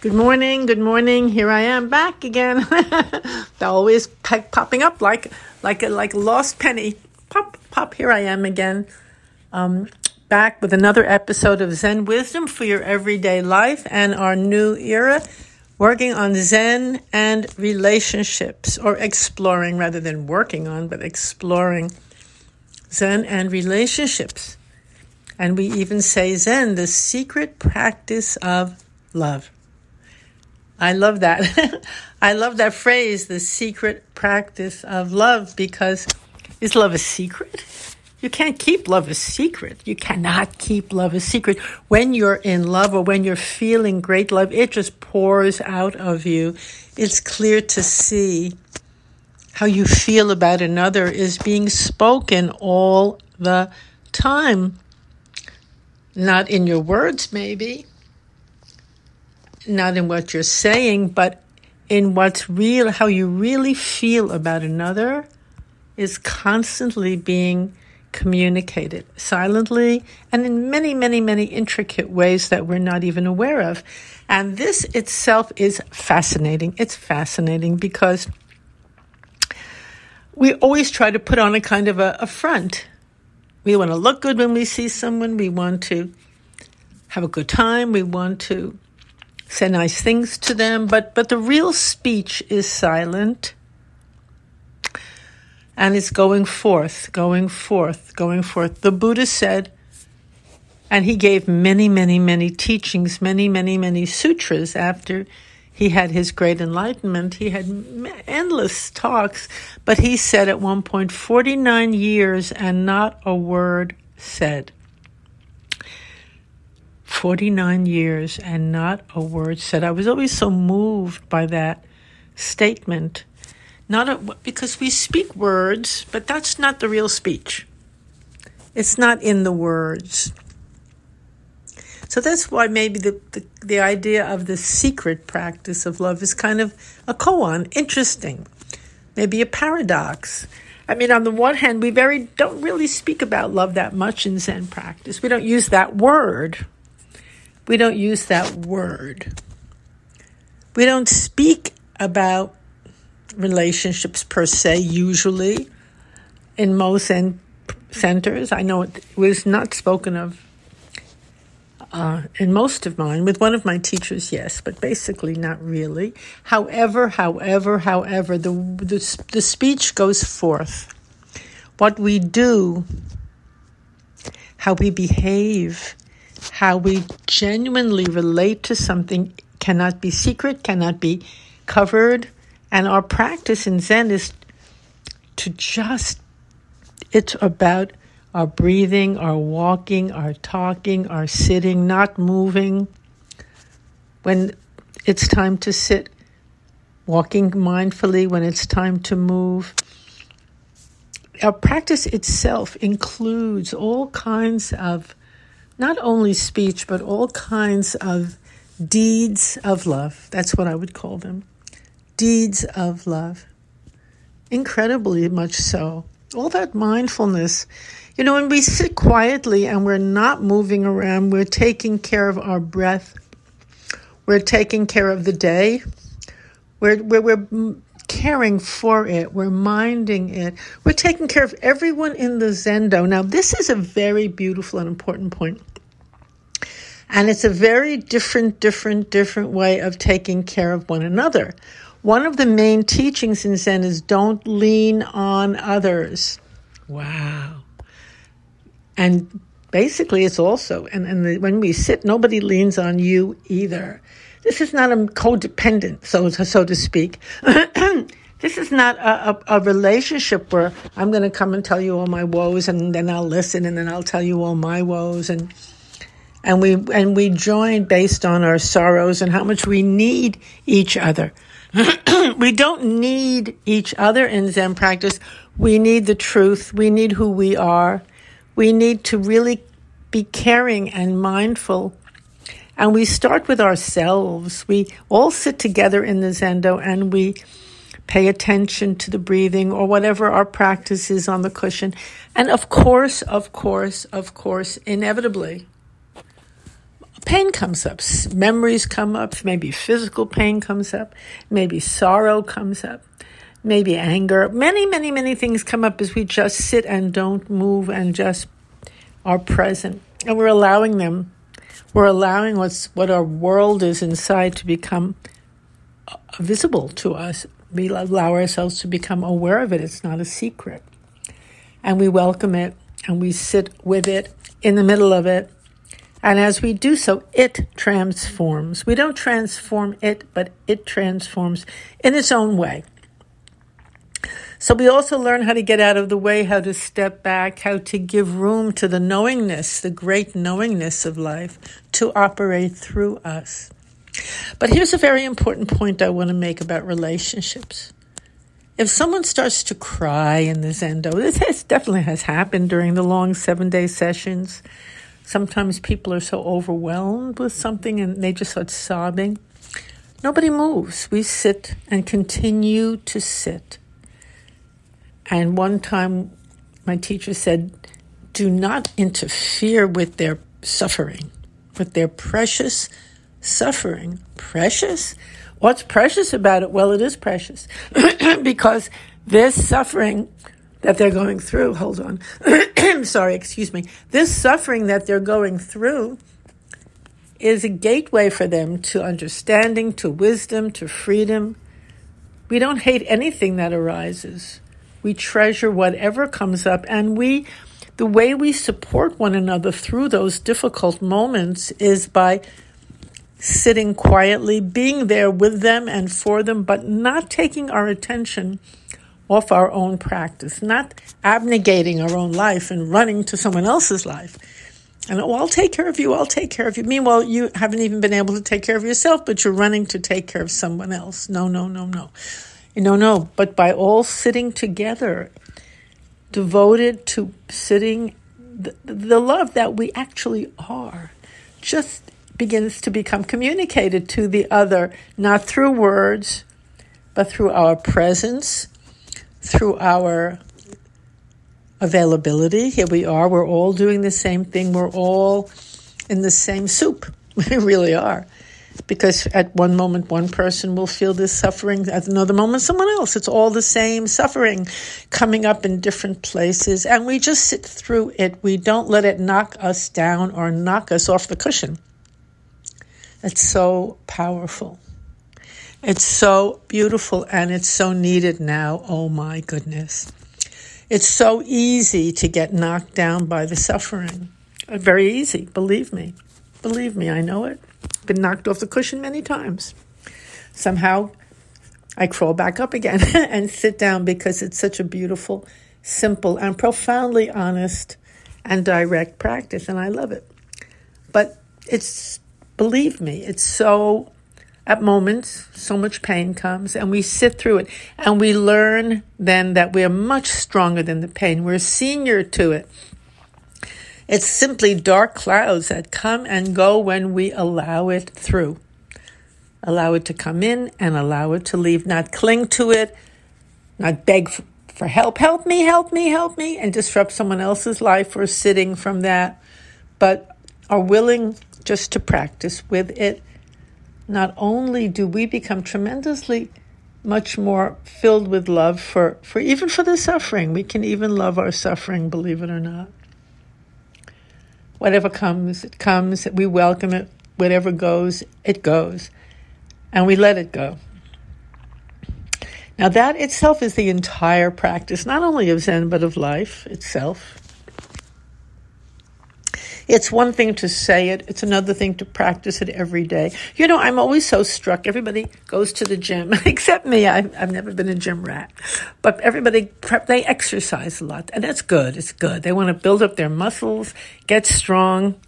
Good morning, good morning. Here I am back again. They're always popping up like like a like lost penny. Pop, pop. Here I am again, um, back with another episode of Zen Wisdom for your everyday life and our new era, working on Zen and relationships, or exploring rather than working on, but exploring Zen and relationships. And we even say Zen, the secret practice of love. I love that. I love that phrase, the secret practice of love, because is love a secret? You can't keep love a secret. You cannot keep love a secret. When you're in love or when you're feeling great love, it just pours out of you. It's clear to see how you feel about another is being spoken all the time. Not in your words, maybe, not in what you're saying, but in what's real, how you really feel about another is constantly being communicated silently and in many, many, many intricate ways that we're not even aware of. And this itself is fascinating. It's fascinating because we always try to put on a kind of a, a front. We want to look good when we see someone. We want to have a good time. We want to say nice things to them, but, but the real speech is silent. And it's going forth, going forth, going forth. The Buddha said, and he gave many, many, many teachings, many, many, many sutras after he had his great enlightenment. He had endless talks, but he said at one point, 49 years and not a word said. 49 years and not a word said. I was always so moved by that statement. Not a, because we speak words, but that's not the real speech. It's not in the words. So that's why maybe the, the, the idea of the secret practice of love is kind of a koan, interesting, maybe a paradox. I mean, on the one hand, we very don't really speak about love that much in Zen practice. We don't use that word we don't use that word. We don't speak about relationships per se, usually, in most en- centers. I know it was not spoken of uh, in most of mine. With one of my teachers, yes, but basically not really. However, however, however, the, the, the speech goes forth. What we do, how we behave, how we genuinely relate to something cannot be secret, cannot be covered. And our practice in Zen is to just, it's about our breathing, our walking, our talking, our sitting, not moving. When it's time to sit, walking mindfully, when it's time to move. Our practice itself includes all kinds of not only speech, but all kinds of deeds of love. That's what I would call them. Deeds of love. Incredibly much so. All that mindfulness. You know, when we sit quietly and we're not moving around, we're taking care of our breath, we're taking care of the day, we're, we're, we're caring for it, we're minding it, we're taking care of everyone in the Zendo. Now, this is a very beautiful and important point. And it's a very different, different, different way of taking care of one another. One of the main teachings in Zen is don't lean on others. Wow. And basically, it's also, and, and the, when we sit, nobody leans on you either. This is not a codependent, so, so to speak. this is not a, a, a, relationship where I'm going to come and tell you all my woes and then I'll listen and then I'll tell you all my woes and and we and we join based on our sorrows and how much we need each other. we don't need each other in Zen practice. We need the truth. We need who we are. We need to really be caring and mindful. And we start with ourselves. We all sit together in the Zendo and we pay attention to the breathing or whatever our practice is on the cushion. And of course, of course, of course, inevitably, pain comes up, memories come up, maybe physical pain comes up, maybe sorrow comes up, maybe anger. Many, many, many things come up as we just sit and don't move and just are present. And we're allowing them, we're allowing what's, what our world is inside to become uh, visible to us. We allow ourselves to become aware of it. It's not a secret. And we welcome it and we sit with it in the middle of it and as we do so, it transforms. We don't transform it, but it transforms in its own way. So we also learn how to get out of the way, how to step back, how to give room to the knowingness, the great knowingness of life to operate through us. But here's a very important point I want to make about relationships. If someone starts to cry in the Zendo, this has, definitely has happened during the long seven day sessions Sometimes people are so overwhelmed with something and they just start sobbing. Nobody moves. We sit and continue to sit. And one time, my teacher said, Do not interfere with their suffering, with their precious suffering. Precious? What's precious about it? Well, it is precious because this suffering that they're going through, hold on, sorry, excuse me, this suffering that they're going through is a gateway for them to understanding, to wisdom, to freedom. We don't hate anything that arises. We treasure whatever comes up, and we, the way we support one another through those difficult moments is by sitting quietly, being there with them and for them, but not taking our attention off our own practice, not abnegating our own life and running to someone else's life. And oh, I'll take care of you, I'll take care of you. Meanwhile, you haven't even been able to take care of yourself, but you're running to take care of someone else. No, no, no, no. No, no. But by all sitting together, devoted to sitting, the, the love that we actually are just begins to become communicated to the other, not through words, but through our presence, through our availability. Here we are. We're all doing the same thing. We're all in the same soup. We really are. Because at one moment, one person will feel this suffering, at another moment, someone else. It's all the same suffering coming up in different places. And we just sit through it. We don't let it knock us down or knock us off the cushion. It's so powerful. It's so beautiful and it's so needed now. Oh my goodness. It's so easy to get knocked down by the suffering. Very easy, believe me. Believe me, I know it. Been knocked off the cushion many times. Somehow I crawl back up again and sit down because it's such a beautiful, simple, and profoundly honest and direct practice, and I love it. But it's, believe me, it's so at moments, so much pain comes, and we sit through it. And we learn then that we're much stronger than the pain. We're senior to it. It's simply dark clouds that come and go when we allow it through. Allow it to come in and allow it to leave, not cling to it, not beg for help. Help me, help me, help me, and disrupt someone else's life or sitting from that, but are willing just to practice with it not only do we become tremendously much more filled with love for, for even for the suffering, we can even love our suffering, believe it or not. Whatever comes, it comes. We welcome it. Whatever goes, it goes. And we let it go. Now, that itself is the entire practice, not only of Zen, but of life itself. It's one thing to say it, it's another thing to practice it every day. You know, I'm always so struck. Everybody goes to the gym, except me. I've, I've never been a gym rat. But everybody, they exercise a lot, and that's good. It's good. They want to build up their muscles, get strong,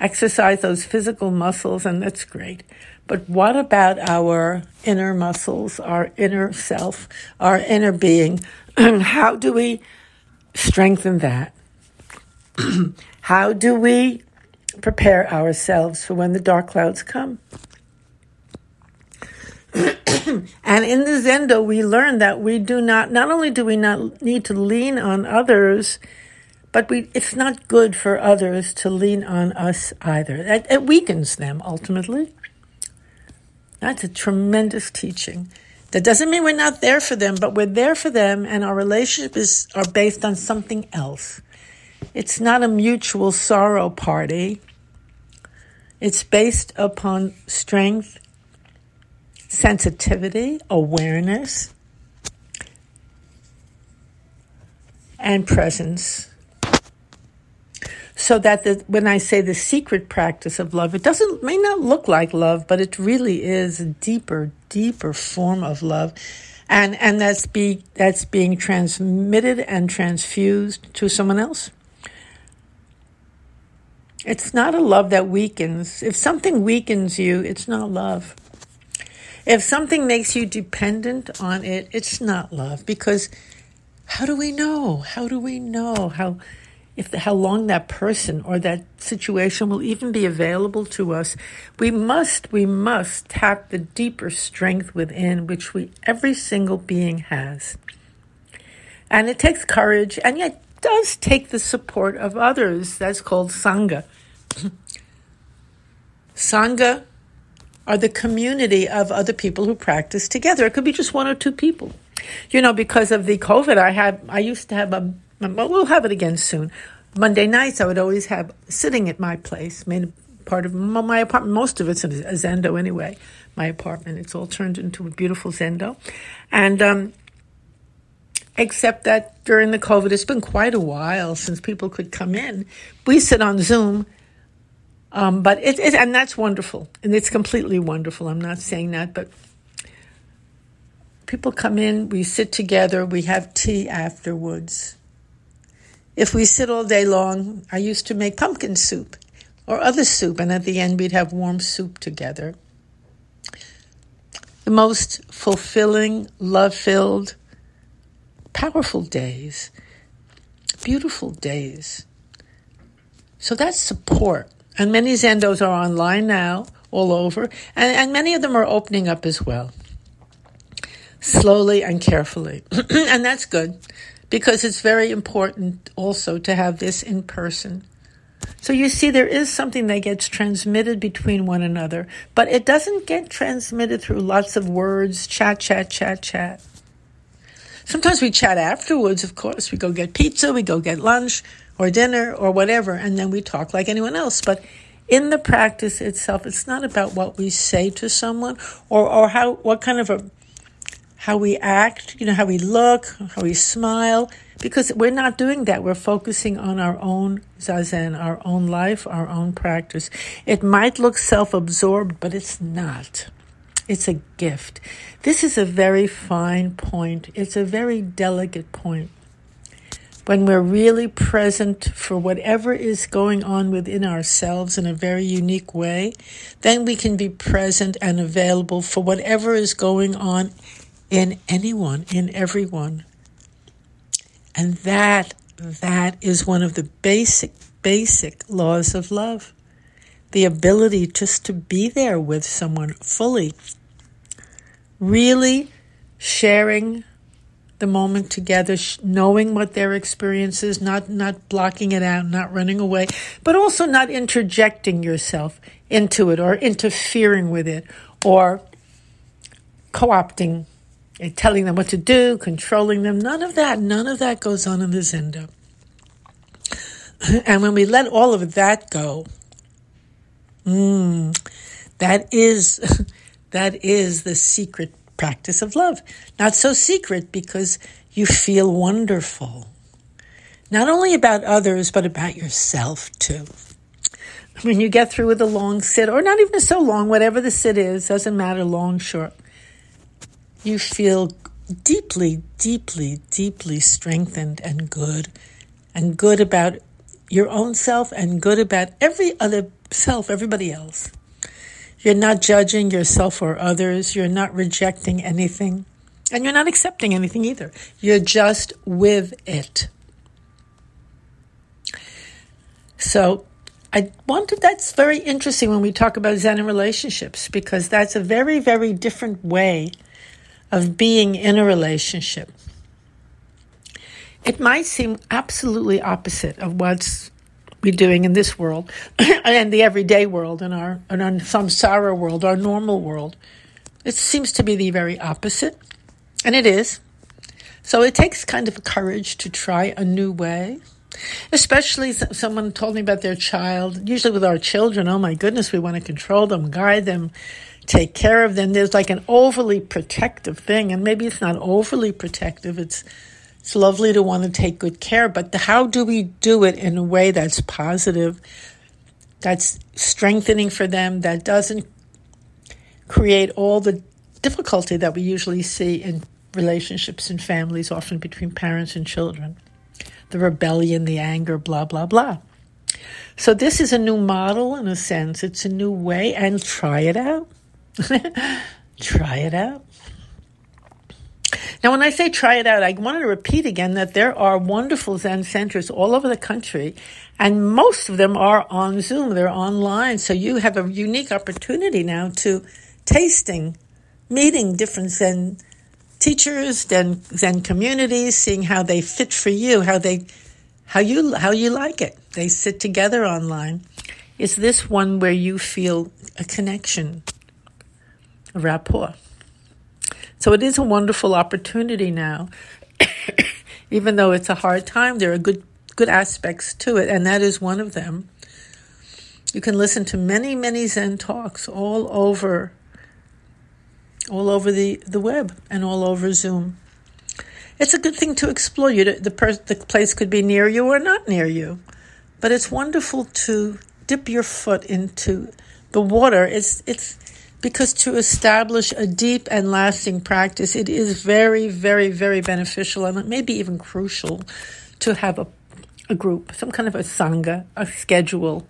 exercise those physical muscles, and that's great. But what about our inner muscles, our inner self, our inner being? How do we strengthen that? How do we prepare ourselves for when the dark clouds come? and in the Zendo, we learn that we do not, not only do we not need to lean on others, but we, it's not good for others to lean on us either. It, it weakens them ultimately. That's a tremendous teaching. That doesn't mean we're not there for them, but we're there for them, and our relationships are based on something else. It's not a mutual sorrow party. It's based upon strength, sensitivity, awareness, and presence so that the, when I say the secret practice of love, it doesn't may not look like love, but it really is a deeper, deeper form of love, and and that's be that's being transmitted and transfused to someone else. It's not a love that weakens. If something weakens you, it's not love. If something makes you dependent on it, it's not love because how do we know? How do we know how if how long that person or that situation will even be available to us. We must, we must tap the deeper strength within which we every single being has. And it takes courage and yet does take the support of others. That's called Sangha. Sangha are the community of other people who practice together. It could be just one or two people. You know, because of the COVID, I had I used to have a well, we'll have it again soon. Monday nights, I would always have sitting at my place, made part of my apartment. Most of it's a zendo anyway. My apartment, it's all turned into a beautiful zendo, and um, except that during the COVID, it's been quite a while since people could come in. We sit on Zoom. Um, but it, it, and that's wonderful, and it's completely wonderful. I'm not saying that, but people come in, we sit together, we have tea afterwards. If we sit all day long, I used to make pumpkin soup or other soup, and at the end we'd have warm soup together. The most fulfilling, love filled, powerful days, beautiful days. So that's support. And many Zendos are online now, all over, and, and many of them are opening up as well. Slowly and carefully. and that's good because it's very important also to have this in person. So you see, there is something that gets transmitted between one another, but it doesn't get transmitted through lots of words, chat, chat, chat, chat. Sometimes we chat afterwards, of course. We go get pizza, we go get lunch or dinner or whatever, and then we talk like anyone else. But in the practice itself, it's not about what we say to someone or, or how what kind of a how we act, you know, how we look, how we smile, because we're not doing that. We're focusing on our own zazen, our own life, our own practice. It might look self absorbed, but it's not. It's a gift. This is a very fine point. It's a very delicate point. When we're really present for whatever is going on within ourselves in a very unique way, then we can be present and available for whatever is going on in anyone, in everyone. And that, that is one of the basic, basic laws of love. The ability just to be there with someone fully. Really sharing the moment together, knowing what their experience is, not, not blocking it out, not running away, but also not interjecting yourself into it or interfering with it or co opting telling them what to do, controlling them. None of that, none of that goes on in the Zendo. And when we let all of that go, mm, that is that is the secret practice of love. Not so secret because you feel wonderful. Not only about others, but about yourself too. When you get through with a long sit, or not even so long, whatever the sit is, doesn't matter, long, short you feel deeply, deeply, deeply strengthened and good, and good about your own self and good about every other self, everybody else. You're not judging yourself or others. You're not rejecting anything. And you're not accepting anything either. You're just with it. So I wanted, that's very interesting when we talk about Zen and relationships, because that's a very, very different way of being in a relationship. it might seem absolutely opposite of what's we're doing in this world and the everyday world and our and our samsara world, our normal world. It seems to be the very opposite, and it is. So it takes kind of courage to try a new way. Especially someone told me about their child. Usually with our children, oh my goodness, we want to control them, guide them, take care of them. There's like an overly protective thing, and maybe it's not overly protective. It's it's lovely to want to take good care, but how do we do it in a way that's positive, that's strengthening for them, that doesn't create all the difficulty that we usually see in relationships and families, often between parents and children? The rebellion, the anger, blah, blah, blah. So, this is a new model in a sense. It's a new way, and try it out. try it out. Now, when I say try it out, I want to repeat again that there are wonderful Zen centers all over the country, and most of them are on Zoom, they're online. So you have a unique opportunity now to tasting, meeting different Zen teachers, Zen, Zen communities, seeing how they fit for you, how they, how you, how you like it. They sit together online. Is this one where you feel a connection, a rapport? So it is a wonderful opportunity now. Even though it's a hard time, there are good good aspects to it, and that is one of them. You can listen to many, many Zen talks all over all over the, the web and all over Zoom. It's a good thing to explore. You the per, the place could be near you or not near you, but it's wonderful to dip your foot into the water. It's it's because to establish a deep and lasting practice, it is very, very, very beneficial and maybe even crucial to have a, a group, some kind of a sangha, a schedule,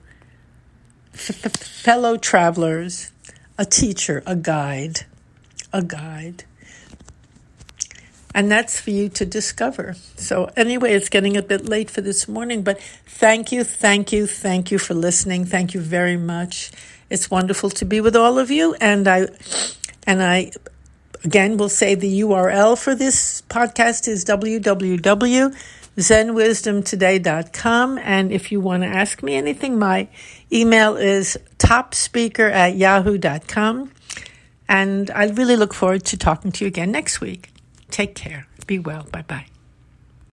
f- f- fellow travelers, a teacher, a guide, a guide. And that's for you to discover. So, anyway, it's getting a bit late for this morning, but thank you, thank you, thank you for listening. Thank you very much. It's wonderful to be with all of you, and I and I again will say the URL for this podcast is www.zenwisdomtoday.com. And if you want to ask me anything, my email is topspeaker at yahoo.com. And I really look forward to talking to you again next week. Take care. Be well. Bye bye.